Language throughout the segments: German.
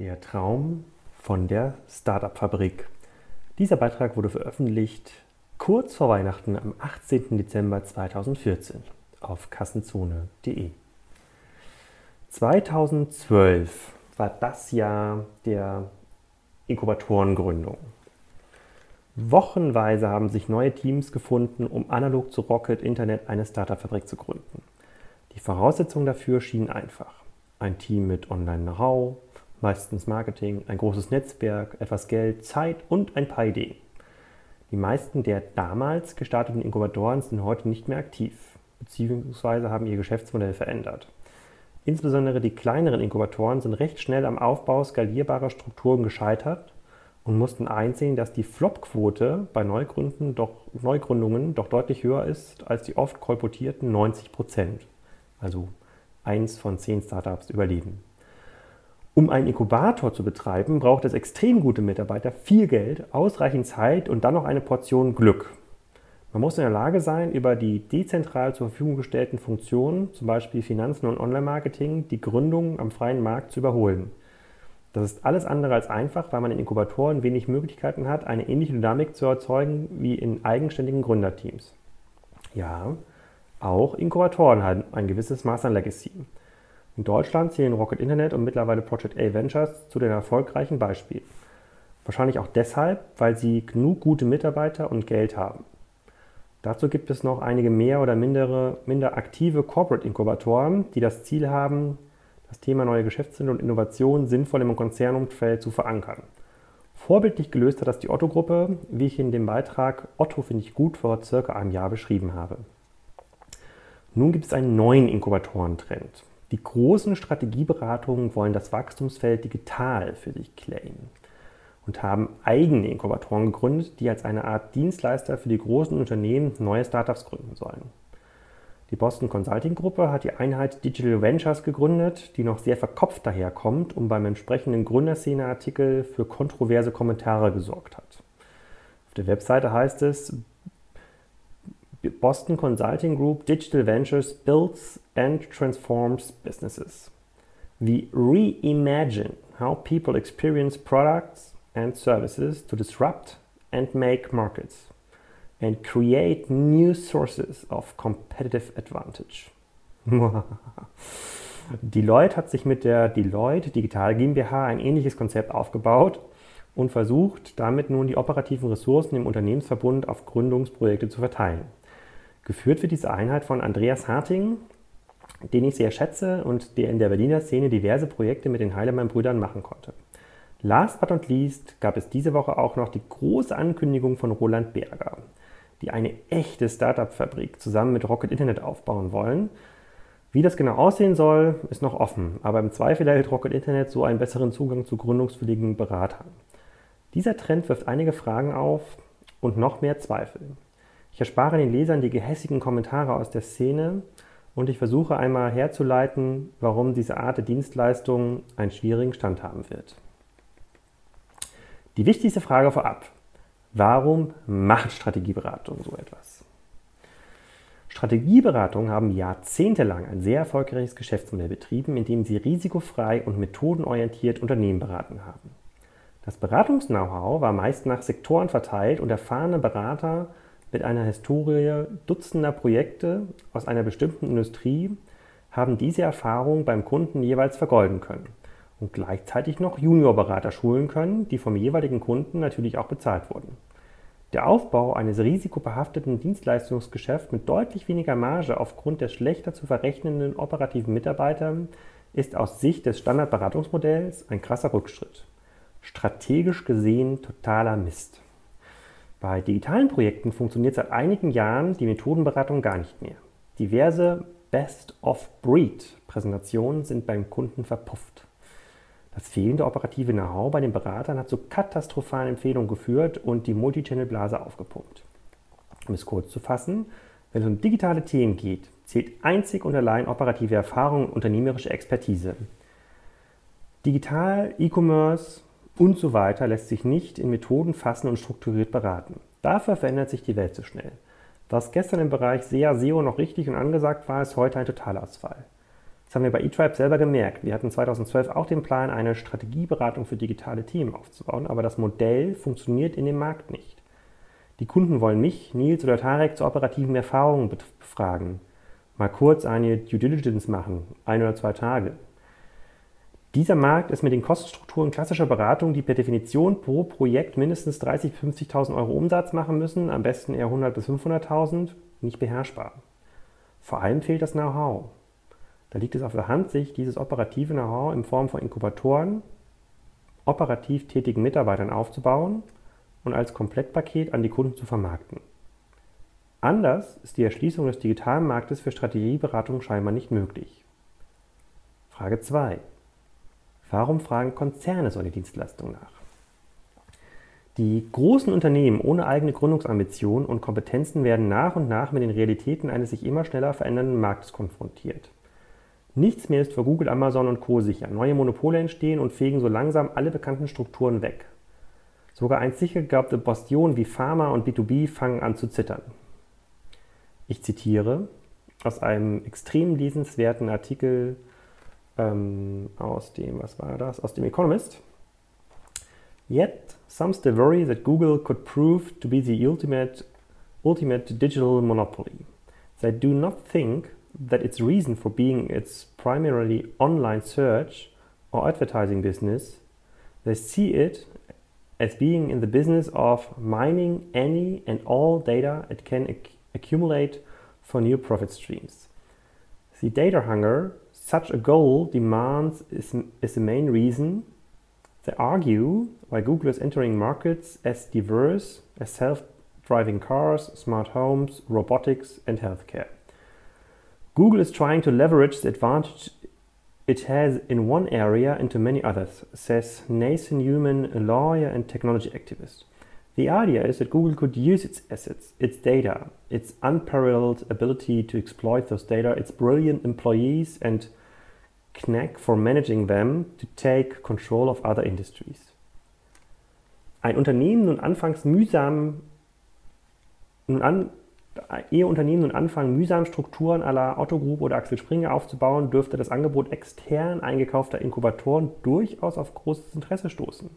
Der Traum von der Startup-Fabrik. Dieser Beitrag wurde veröffentlicht kurz vor Weihnachten am 18. Dezember 2014 auf kassenzone.de. 2012 war das Jahr der Inkubatorengründung. Wochenweise haben sich neue Teams gefunden, um analog zu Rocket Internet eine Startup-Fabrik zu gründen. Die Voraussetzungen dafür schienen einfach. Ein Team mit Online-Know-how, meistens Marketing, ein großes Netzwerk, etwas Geld, Zeit und ein paar Ideen. Die meisten der damals gestarteten Inkubatoren sind heute nicht mehr aktiv, beziehungsweise haben ihr Geschäftsmodell verändert. Insbesondere die kleineren Inkubatoren sind recht schnell am Aufbau skalierbarer Strukturen gescheitert und mussten einsehen, dass die Flop-Quote bei Neugründen doch, Neugründungen doch deutlich höher ist als die oft kolportierten 90 Prozent. Also eins von zehn Startups überleben. Um einen Inkubator zu betreiben, braucht es extrem gute Mitarbeiter, viel Geld, ausreichend Zeit und dann noch eine Portion Glück. Man muss in der Lage sein, über die dezentral zur Verfügung gestellten Funktionen, zum Beispiel Finanzen und Online-Marketing, die Gründung am freien Markt zu überholen. Das ist alles andere als einfach, weil man in Inkubatoren wenig Möglichkeiten hat, eine ähnliche Dynamik zu erzeugen wie in eigenständigen Gründerteams. Ja, auch Inkubatoren haben ein gewisses Maß an Legacy. In Deutschland zählen Rocket Internet und mittlerweile Project A Ventures zu den erfolgreichen Beispielen. Wahrscheinlich auch deshalb, weil sie genug gute Mitarbeiter und Geld haben. Dazu gibt es noch einige mehr oder mindere, minder aktive Corporate-Inkubatoren, die das Ziel haben, das Thema neue Geschäftsmittel und Innovation sinnvoll im Konzernumfeld zu verankern. Vorbildlich gelöst hat das die Otto-Gruppe, wie ich in dem Beitrag Otto finde ich gut vor circa einem Jahr beschrieben habe. Nun gibt es einen neuen Inkubatorentrend. Die großen Strategieberatungen wollen das Wachstumsfeld digital für sich claimen und haben eigene Inkubatoren gegründet, die als eine Art Dienstleister für die großen Unternehmen neue Startups gründen sollen. Die Boston Consulting Gruppe hat die Einheit Digital Ventures gegründet, die noch sehr verkopft daherkommt und beim entsprechenden Gründerszene-Artikel für kontroverse Kommentare gesorgt hat. Auf der Webseite heißt es, Boston Consulting Group Digital Ventures builds and transforms businesses. We reimagine how people experience products and services to disrupt and make markets and create new sources of competitive advantage. Deloitte hat sich mit der Deloitte Digital GmbH ein ähnliches Konzept aufgebaut und versucht, damit nun die operativen Ressourcen im Unternehmensverbund auf Gründungsprojekte zu verteilen. Geführt wird diese Einheit von Andreas Harting, den ich sehr schätze und der in der Berliner Szene diverse Projekte mit den Heilemann-Brüdern machen konnte. Last but not least gab es diese Woche auch noch die große Ankündigung von Roland Berger, die eine echte Startup-Fabrik zusammen mit Rocket Internet aufbauen wollen. Wie das genau aussehen soll, ist noch offen, aber im Zweifel erhält Rocket Internet so einen besseren Zugang zu gründungswilligen Beratern. Dieser Trend wirft einige Fragen auf und noch mehr Zweifel. Ich erspare den Lesern die gehässigen Kommentare aus der Szene und ich versuche einmal herzuleiten, warum diese Art der Dienstleistung einen schwierigen Stand haben wird. Die wichtigste Frage vorab. Warum macht Strategieberatung so etwas? Strategieberatungen haben jahrzehntelang ein sehr erfolgreiches Geschäftsmodell betrieben, in dem sie risikofrei und methodenorientiert Unternehmen beraten haben. Das Beratungs-Know-how war meist nach Sektoren verteilt und erfahrene Berater mit einer Historie dutzender Projekte aus einer bestimmten Industrie haben diese Erfahrung beim Kunden jeweils vergolden können und gleichzeitig noch Juniorberater schulen können, die vom jeweiligen Kunden natürlich auch bezahlt wurden. Der Aufbau eines risikobehafteten Dienstleistungsgeschäfts mit deutlich weniger Marge aufgrund der schlechter zu verrechnenden operativen Mitarbeiter ist aus Sicht des Standardberatungsmodells ein krasser Rückschritt. Strategisch gesehen totaler Mist. Bei digitalen Projekten funktioniert seit einigen Jahren die Methodenberatung gar nicht mehr. Diverse Best-of-Breed-Präsentationen sind beim Kunden verpufft. Das fehlende operative Know-how bei den Beratern hat zu katastrophalen Empfehlungen geführt und die Multichannel-Blase aufgepumpt. Um es kurz zu fassen, wenn es um digitale Themen geht, zählt einzig und allein operative Erfahrung und unternehmerische Expertise. Digital, E-Commerce, und so weiter lässt sich nicht in Methoden fassen und strukturiert beraten. Dafür verändert sich die Welt zu schnell. Was gestern im Bereich SEA, SEO noch richtig und angesagt war, ist heute ein Totalausfall. Das haben wir bei eTribe selber gemerkt. Wir hatten 2012 auch den Plan, eine Strategieberatung für digitale Themen aufzubauen, aber das Modell funktioniert in dem Markt nicht. Die Kunden wollen mich, Nils oder Tarek zu operativen Erfahrungen befragen. Mal kurz eine Due Diligence machen, ein oder zwei Tage. Dieser Markt ist mit den Kostenstrukturen klassischer Beratung, die per Definition pro Projekt mindestens 30.000 bis 50.000 Euro Umsatz machen müssen, am besten eher 100.000 bis 500.000, nicht beherrschbar. Vor allem fehlt das Know-how. Da liegt es auf der Hand, sich dieses operative Know-how in Form von Inkubatoren, operativ tätigen Mitarbeitern aufzubauen und als Komplettpaket an die Kunden zu vermarkten. Anders ist die Erschließung des digitalen Marktes für Strategieberatung scheinbar nicht möglich. Frage 2. Warum fragen Konzerne solche Dienstleistungen nach? Die großen Unternehmen ohne eigene Gründungsambitionen und Kompetenzen werden nach und nach mit den Realitäten eines sich immer schneller verändernden Marktes konfrontiert. Nichts mehr ist für Google, Amazon und Co. sicher. Neue Monopole entstehen und fegen so langsam alle bekannten Strukturen weg. Sogar einst sicher geglaubte Bastionen wie Pharma und B2B fangen an zu zittern. Ich zitiere aus einem extrem lesenswerten Artikel ähm, aus dem, was war das? Aus dem Economist. Yet, some still worry that Google could prove to be the ultimate, ultimate digital monopoly. They do not think that its reason for being its primarily online search or advertising business, they see it as being in the business of mining any and all data it can ac accumulate for new profit streams. The data hunger such a goal demands is, is the main reason they argue why Google is entering markets as diverse as self-driving cars, smart homes, robotics and healthcare. Google is trying to leverage the advantage it has in one area into many others, says Nathan Newman, a lawyer and technology activist. The idea is that Google could use its assets, its data, its unparalleled ability to exploit those data, its brilliant employees, and knack for managing them to take control of other industries. Ein Unternehmen nun anfangs mühsam, nun an, ehe Unternehmen nun anfangen, mühsam Strukturen aller Otto Group oder Axel Springer aufzubauen, dürfte das Angebot extern eingekaufter Inkubatoren durchaus auf großes Interesse stoßen.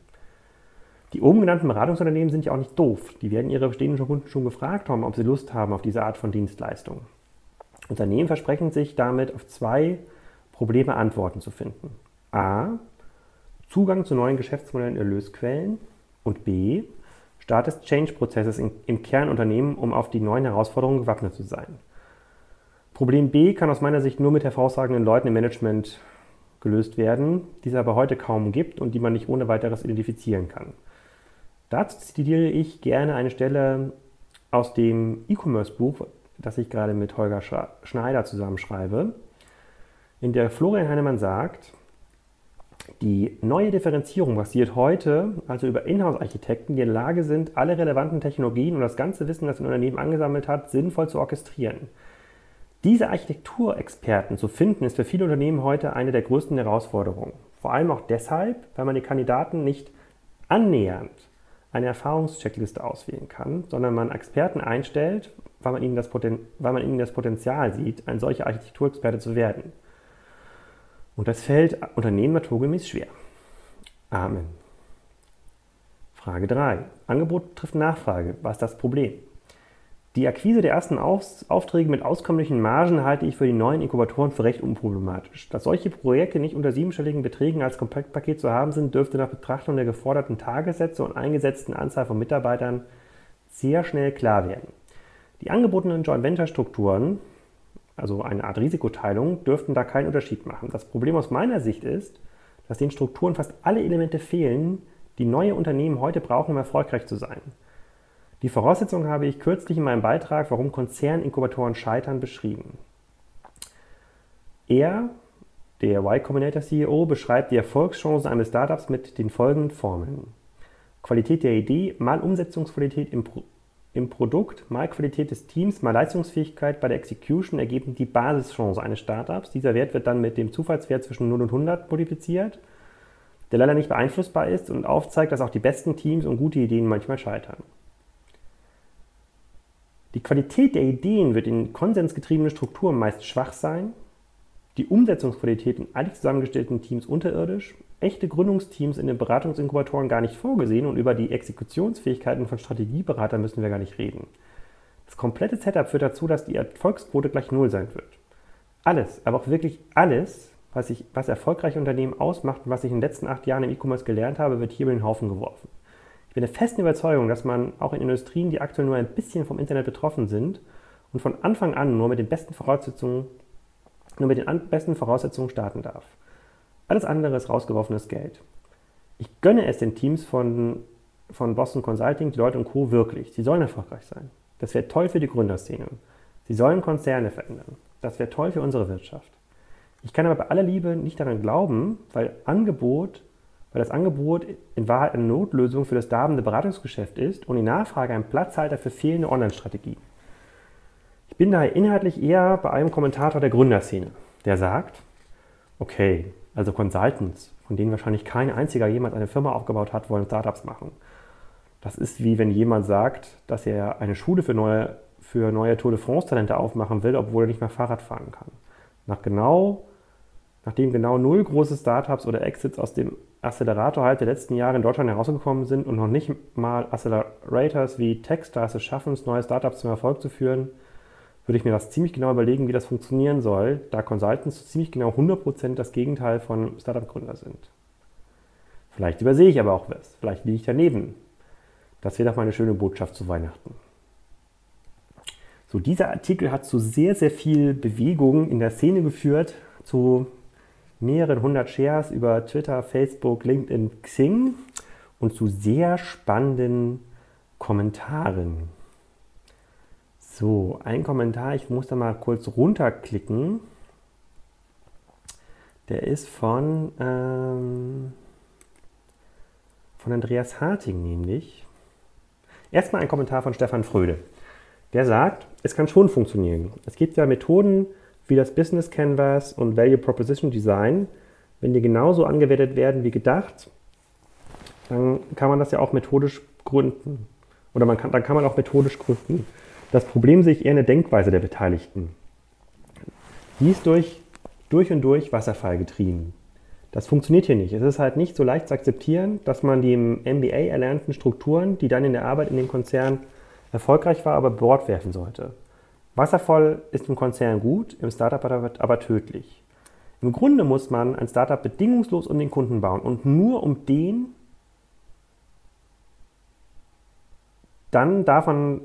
Die oben genannten Beratungsunternehmen sind ja auch nicht doof. Die werden ihre bestehenden Kunden schon gefragt haben, ob sie Lust haben auf diese Art von Dienstleistung. Unternehmen versprechen sich damit auf zwei Probleme Antworten zu finden. A. Zugang zu neuen Geschäftsmodellen, Erlösquellen. Und B. Start des Change-Prozesses im Kernunternehmen, um auf die neuen Herausforderungen gewappnet zu sein. Problem B kann aus meiner Sicht nur mit hervorragenden Leuten im Management gelöst werden, die es aber heute kaum gibt und die man nicht ohne weiteres identifizieren kann. Dazu zitiere ich gerne eine Stelle aus dem E-Commerce-Buch, das ich gerade mit Holger Schneider zusammenschreibe in der Florian Heinemann sagt, die neue Differenzierung basiert heute also über Inhouse-Architekten, die in der Lage sind, alle relevanten Technologien und das ganze Wissen, das ein Unternehmen angesammelt hat, sinnvoll zu orchestrieren. Diese Architekturexperten zu finden, ist für viele Unternehmen heute eine der größten Herausforderungen. Vor allem auch deshalb, weil man die Kandidaten nicht annähernd eine Erfahrungscheckliste auswählen kann, sondern man Experten einstellt, weil man ihnen das, Poten weil man ihnen das Potenzial sieht, ein solcher Architekturexperte zu werden. Und das fällt Unternehmen naturgemäß schwer. Amen. Frage 3. Angebot trifft Nachfrage. Was ist das Problem? Die Akquise der ersten Aufträge mit auskömmlichen Margen halte ich für die neuen Inkubatoren für recht unproblematisch. Dass solche Projekte nicht unter siebenstelligen Beträgen als Komplettpaket zu haben sind, dürfte nach Betrachtung der geforderten Tagessätze und eingesetzten Anzahl von Mitarbeitern sehr schnell klar werden. Die angebotenen Joint Venture Strukturen also eine Art Risikoteilung, dürften da keinen Unterschied machen. Das Problem aus meiner Sicht ist, dass den Strukturen fast alle Elemente fehlen, die neue Unternehmen heute brauchen, um erfolgreich zu sein. Die Voraussetzungen habe ich kürzlich in meinem Beitrag Warum Konzerninkubatoren scheitern beschrieben. Er, der Y Combinator CEO, beschreibt die Erfolgschancen eines Startups mit den folgenden Formeln. Qualität der Idee mal Umsetzungsqualität im, Pro im Produkt, mal Qualität des Teams, mal Leistungsfähigkeit bei der Execution ergeben die Basischance eines Startups. Dieser Wert wird dann mit dem Zufallswert zwischen 0 und 100 multipliziert, der leider nicht beeinflussbar ist und aufzeigt, dass auch die besten Teams und gute Ideen manchmal scheitern. Die Qualität der Ideen wird in konsensgetriebenen Strukturen meist schwach sein. die Umsetzungsqualität in eilig zusammengestellten Teams unterirdisch, echte Gründungsteams in den Beratungsinkubatoren gar nicht vorgesehen und über die Exekutionsfähigkeiten von Strategieberatern müssen wir gar nicht reden. Das komplette Setup führt dazu, dass die Erfolgsquote gleich Null sein wird. Alles, aber auch wirklich alles, was, ich, was erfolgreiche Unternehmen ausmacht und was ich in den letzten acht Jahren im E-Commerce gelernt habe, wird hier über den Haufen geworfen. Ich bin der festen Überzeugung, dass man auch in Industrien, die aktuell nur ein bisschen vom Internet betroffen sind und von Anfang an nur mit den besten Voraussetzungen, nur mit den besten Voraussetzungen starten darf. Alles andere ist rausgeworfenes Geld. Ich gönne es den Teams von, von Boston Consulting, Deloitte und Co. wirklich. Sie sollen erfolgreich sein. Das wäre toll für die Gründerszene. Sie sollen Konzerne verändern. Das wäre toll für unsere Wirtschaft. Ich kann aber bei aller Liebe nicht daran glauben, weil Angebot weil das Angebot in Wahrheit eine Notlösung für das darbende Beratungsgeschäft ist und die Nachfrage ein Platzhalter für fehlende Online-Strategie. Ich bin daher inhaltlich eher bei einem Kommentator der Gründerszene, der sagt, okay, also Consultants, von denen wahrscheinlich kein einziger jemals eine Firma aufgebaut hat, wollen Startups machen. Das ist wie wenn jemand sagt, dass er eine Schule für neue, für neue Tour de France-Talente aufmachen will, obwohl er nicht mehr Fahrrad fahren kann. Nach genau, nachdem genau null große Startups oder Exits aus dem Accelerator halt der letzten Jahre in Deutschland herausgekommen sind und noch nicht mal Accelerators wie Techstars es schaffen, neue Startups zum Erfolg zu führen, würde ich mir das ziemlich genau überlegen, wie das funktionieren soll, da Consultants ziemlich genau 100% das Gegenteil von Startup-Gründer sind. Vielleicht übersehe ich aber auch was, vielleicht liege ich daneben. Das wäre doch mal eine schöne Botschaft zu Weihnachten. So, dieser Artikel hat zu sehr, sehr viel Bewegung in der Szene geführt, zu mehreren hundert Shares über Twitter, Facebook, LinkedIn, Xing und zu sehr spannenden Kommentaren. So, ein Kommentar, ich muss da mal kurz runterklicken. Der ist von, ähm, von Andreas Harting nämlich. Erstmal ein Kommentar von Stefan Fröde. Der sagt, es kann schon funktionieren. Es gibt ja Methoden, wie das Business Canvas und Value Proposition Design, wenn die genauso angewendet werden wie gedacht, dann kann man das ja auch methodisch gründen. Oder man kann, dann kann man auch methodisch gründen. Das Problem sehe ich eher in der Denkweise der Beteiligten. Die ist durch, durch und durch Wasserfall getrieben. Das funktioniert hier nicht. Es ist halt nicht so leicht zu akzeptieren, dass man die im MBA erlernten Strukturen, die dann in der Arbeit in den Konzernen erfolgreich war, aber Bord werfen sollte. Wasservoll ist im Konzern gut, im Startup aber tödlich. Im Grunde muss man ein Startup bedingungslos um den Kunden bauen und nur um den, dann darf man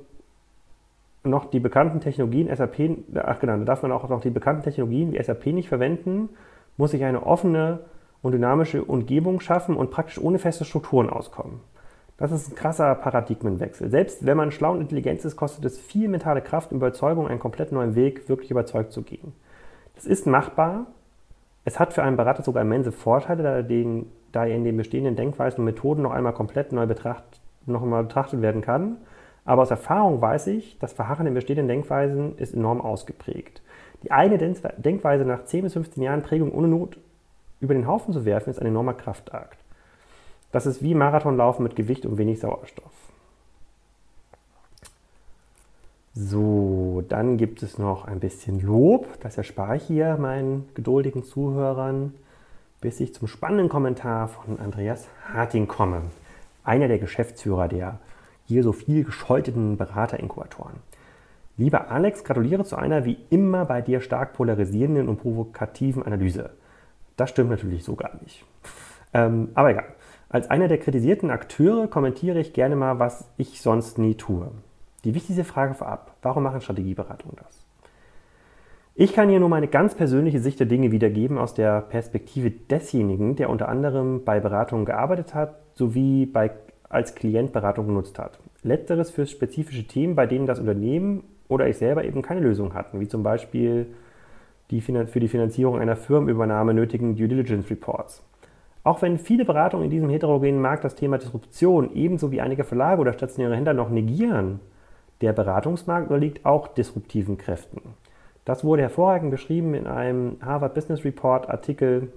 noch die bekannten Technologien SAP, ach genau, darf man auch noch die bekannten Technologien wie SAP nicht verwenden, muss sich eine offene und dynamische Umgebung schaffen und praktisch ohne feste Strukturen auskommen. Das ist ein krasser Paradigmenwechsel. Selbst wenn man schlau und intelligent ist, kostet es viel mentale Kraft und Überzeugung, einen komplett neuen Weg wirklich überzeugt zu gehen. Das ist machbar. Es hat für einen Berater sogar immense Vorteile, da er in den bestehenden Denkweisen und Methoden noch einmal komplett neu betracht, noch einmal betrachtet werden kann. Aber aus Erfahrung weiß ich, das Verharren in bestehenden Denkweisen ist enorm ausgeprägt. Die eine Denkweise nach 10 bis 15 Jahren Prägung ohne Not über den Haufen zu werfen, ist ein enormer Kraftakt. Das ist wie Marathonlaufen mit Gewicht und wenig Sauerstoff. So, dann gibt es noch ein bisschen Lob. Das erspare ich hier meinen geduldigen Zuhörern, bis ich zum spannenden Kommentar von Andreas Harting komme. Einer der Geschäftsführer der hier so viel gescholteten Beraterinkuatoren. Lieber Alex, gratuliere zu einer wie immer bei dir stark polarisierenden und provokativen Analyse. Das stimmt natürlich so gar nicht. Ähm, aber egal. Als einer der kritisierten Akteure kommentiere ich gerne mal, was ich sonst nie tue. Die wichtigste Frage vorab, warum machen Strategieberatungen das? Ich kann hier nur meine ganz persönliche Sicht der Dinge wiedergeben aus der Perspektive desjenigen, der unter anderem bei Beratungen gearbeitet hat, sowie bei, als Klient Beratung genutzt hat. Letzteres für spezifische Themen, bei denen das Unternehmen oder ich selber eben keine Lösung hatten, wie zum Beispiel die für die Finanzierung einer Firmenübernahme nötigen Due Diligence Reports. Auch wenn viele Beratungen in diesem heterogenen Markt das Thema Disruption ebenso wie einige Verlage oder stationäre Händler noch negieren, der Beratungsmarkt unterliegt auch disruptiven Kräften. Das wurde hervorragend beschrieben in einem Harvard Business Report Artikel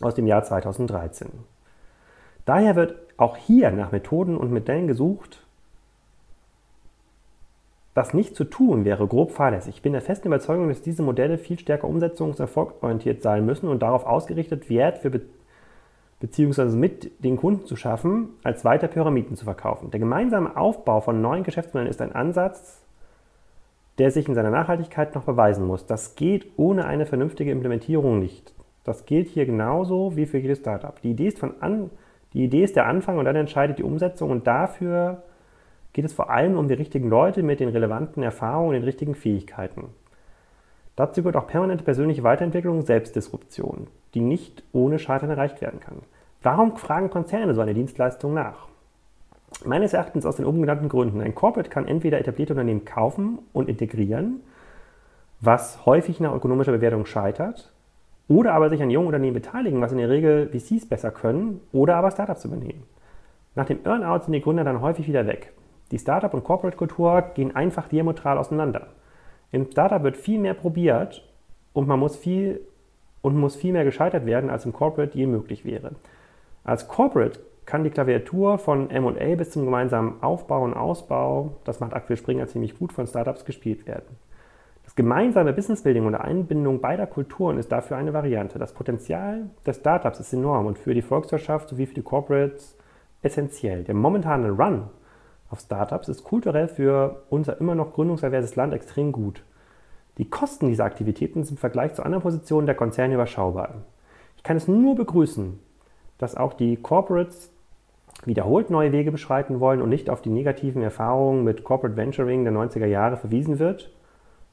aus dem Jahr 2013. Daher wird auch hier nach Methoden und Modellen gesucht, Das nicht zu tun wäre grob fahrlässig. Ich bin der festen Überzeugung, dass diese Modelle viel stärker umsetzungs- und erfolgsorientiert sein müssen und darauf ausgerichtet, Wert für Be beziehungsweise mit den Kunden zu schaffen, als weiter Pyramiden zu verkaufen. Der gemeinsame Aufbau von neuen Geschäftsmodellen ist ein Ansatz, der sich in seiner Nachhaltigkeit noch beweisen muss. Das geht ohne eine vernünftige Implementierung nicht. Das gilt hier genauso wie für jedes Startup. Die Idee ist, von an, die Idee ist der Anfang und dann entscheidet die Umsetzung und dafür geht es vor allem um die richtigen Leute mit den relevanten Erfahrungen und den richtigen Fähigkeiten. Dazu gehört auch permanente persönliche Weiterentwicklung und Selbstdisruption, die nicht ohne Scheitern erreicht werden kann. Warum fragen Konzerne so eine Dienstleistung nach? Meines Erachtens aus den oben genannten Gründen. Ein Corporate kann entweder etablierte Unternehmen kaufen und integrieren, was häufig nach ökonomischer Bewertung scheitert, oder aber sich an jungen Unternehmen beteiligen, was in der Regel VCs besser können, oder aber Startups übernehmen. Nach dem Earnout sind die Gründer dann häufig wieder weg. Die Startup- und Corporate-Kultur gehen einfach diametral auseinander. Im Startup wird viel mehr probiert und man muss viel und muss viel mehr gescheitert werden, als im Corporate je möglich wäre. Als Corporate kann die Klaviatur von M&A bis zum gemeinsamen Aufbau und Ausbau, das macht aktuell Springer ziemlich gut, von Startups gespielt werden. Das gemeinsame Businessbuilding und Einbindung beider Kulturen ist dafür eine Variante. Das Potenzial des Startups ist enorm und für die Volkswirtschaft sowie für die Corporates essentiell. Der momentane Run auf Startups ist kulturell für unser immer noch gründungserwehrtes Land extrem gut. Die Kosten dieser Aktivitäten sind im Vergleich zu anderen Positionen der Konzerne überschaubar. Ich kann es nur begrüßen, dass auch die Corporates wiederholt neue Wege beschreiten wollen und nicht auf die negativen Erfahrungen mit Corporate Venturing der 90er Jahre verwiesen wird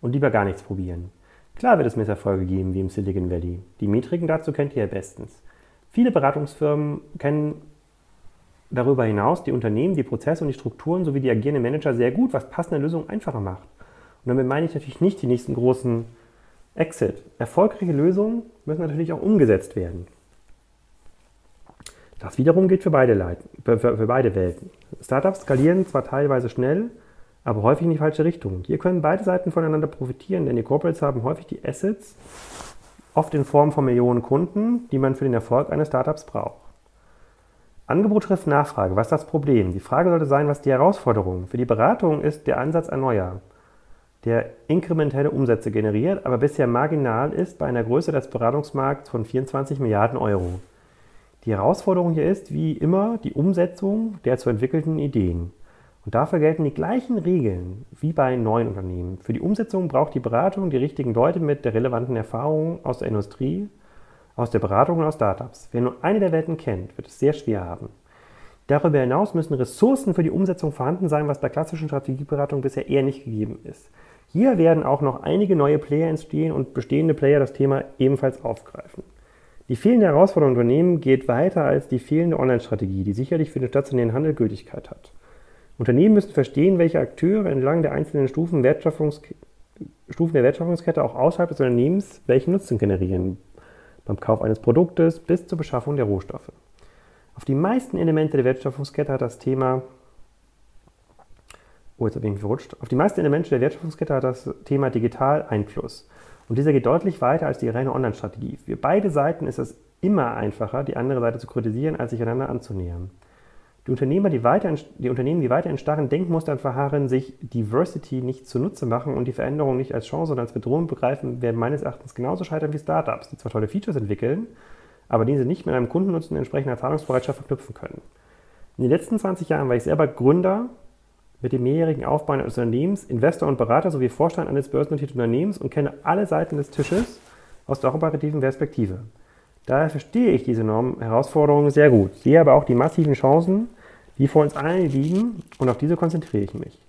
und lieber gar nichts probieren. Klar wird es Misserfolge geben wie im Silicon Valley. Die Metriken dazu kennt ihr ja bestens. Viele Beratungsfirmen kennen darüber hinaus die Unternehmen, die Prozesse und die Strukturen sowie die agierenden Manager sehr gut, was passende Lösungen einfacher macht. Und damit meine ich natürlich nicht die nächsten großen Exit. Erfolgreiche Lösungen müssen natürlich auch umgesetzt werden. Das wiederum gilt für beide, Leiten, für, für beide Welten. Startups skalieren zwar teilweise schnell, aber häufig in die falsche Richtung. Hier können beide Seiten voneinander profitieren, denn die Corporates haben häufig die Assets, oft in Form von Millionen Kunden, die man für den Erfolg eines Startups braucht. Angebot trifft Nachfrage. Was ist das Problem? Die Frage sollte sein, was die Herausforderung? Für die Beratung ist der Ansatz ein neuer, der inkrementelle Umsätze generiert, aber bisher marginal ist bei einer Größe des Beratungsmarkts von 24 Milliarden Euro. Die Herausforderung hier ist, wie immer, die Umsetzung der zu entwickelten Ideen. Und dafür gelten die gleichen Regeln wie bei neuen Unternehmen. Für die Umsetzung braucht die Beratung die richtigen Leute mit der relevanten Erfahrung aus der Industrie, aus der Beratung und aus Startups. Wer nur eine der Welten kennt, wird es sehr schwer haben. Darüber hinaus müssen Ressourcen für die Umsetzung vorhanden sein, was bei klassischen Strategieberatung bisher eher nicht gegeben ist. Hier werden auch noch einige neue Player entstehen und bestehende Player das Thema ebenfalls aufgreifen. Die fehlende Herausforderung Unternehmen geht weiter als die fehlende Online-Strategie, die sicherlich für den stationären Handel Gültigkeit hat. Unternehmen müssen verstehen, welche Akteure entlang der einzelnen Stufen, Stufen der Wertschöpfungskette auch außerhalb des Unternehmens welchen Nutzen generieren, beim Kauf eines Produktes bis zur Beschaffung der Rohstoffe. Auf die meisten Elemente der Wertschöpfungskette hat das Thema Oh, jetzt habe ich mich verrutscht. Auf die meisten Elemente der Wertschöpfungskette hat das Thema digital Einfluss. Und dieser geht deutlich weiter als die reine Online-Strategie. Für beide Seiten ist es immer einfacher, die andere Seite zu kritisieren, als sich einander anzunähern. Die, Unternehmer, die, weiter in, die Unternehmen, die weiter in starren Denkmustern verharren, sich Diversity nicht zunutze machen und die Veränderung nicht als Chance, sondern als Bedrohung begreifen, werden meines Erachtens genauso scheitern wie Startups, die zwar tolle Features entwickeln, aber die sie nicht mit einem Kundennutzen entsprechender Zahlungsbereitschaft verknüpfen können. In den letzten 20 Jahren war ich selber Gründer mit dem mehrjährigen Aufbau eines Unternehmens, Investor und Berater sowie Vorstand eines börsennotierten Unternehmens und kenne alle Seiten des Tisches aus der operativen Perspektive. Daher verstehe ich diese enormen Herausforderungen sehr gut, sehe aber auch die massiven Chancen, die vor uns allen liegen und auf diese konzentriere ich mich.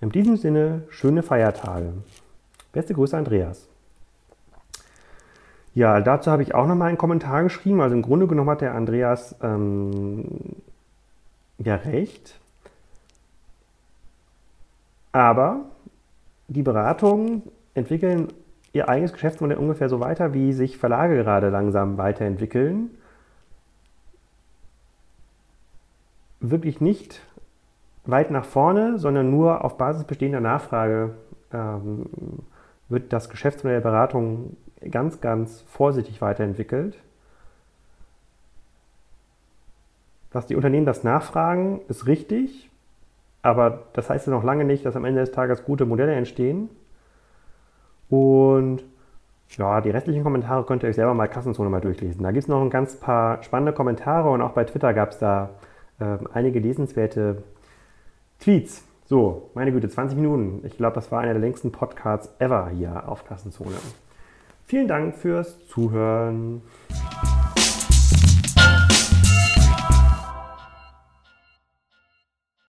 In diesem Sinne, schöne Feiertage. Beste Grüße, Andreas. Ja, dazu habe ich auch nochmal einen Kommentar geschrieben. Also im Grunde genommen hat der Andreas ähm, ja recht. Aber die Beratungen entwickeln ihr eigenes Geschäftsmodell ungefähr so weiter, wie sich Verlage gerade langsam weiterentwickeln. Wirklich nicht weit nach vorne, sondern nur auf Basis bestehender Nachfrage ähm, wird das Geschäftsmodell der Beratung ganz, ganz vorsichtig weiterentwickelt. Dass die Unternehmen das nachfragen, ist richtig. Aber das heißt ja noch lange nicht, dass am Ende des Tages gute Modelle entstehen. Und ja, die restlichen Kommentare könnt ihr euch selber mal Kassenzone mal durchlesen. Da gibt es noch ein ganz paar spannende Kommentare und auch bei Twitter gab es da äh, einige lesenswerte Tweets. So, meine Güte, 20 Minuten. Ich glaube, das war einer der längsten Podcasts ever hier auf Kassenzone. Vielen Dank fürs Zuhören.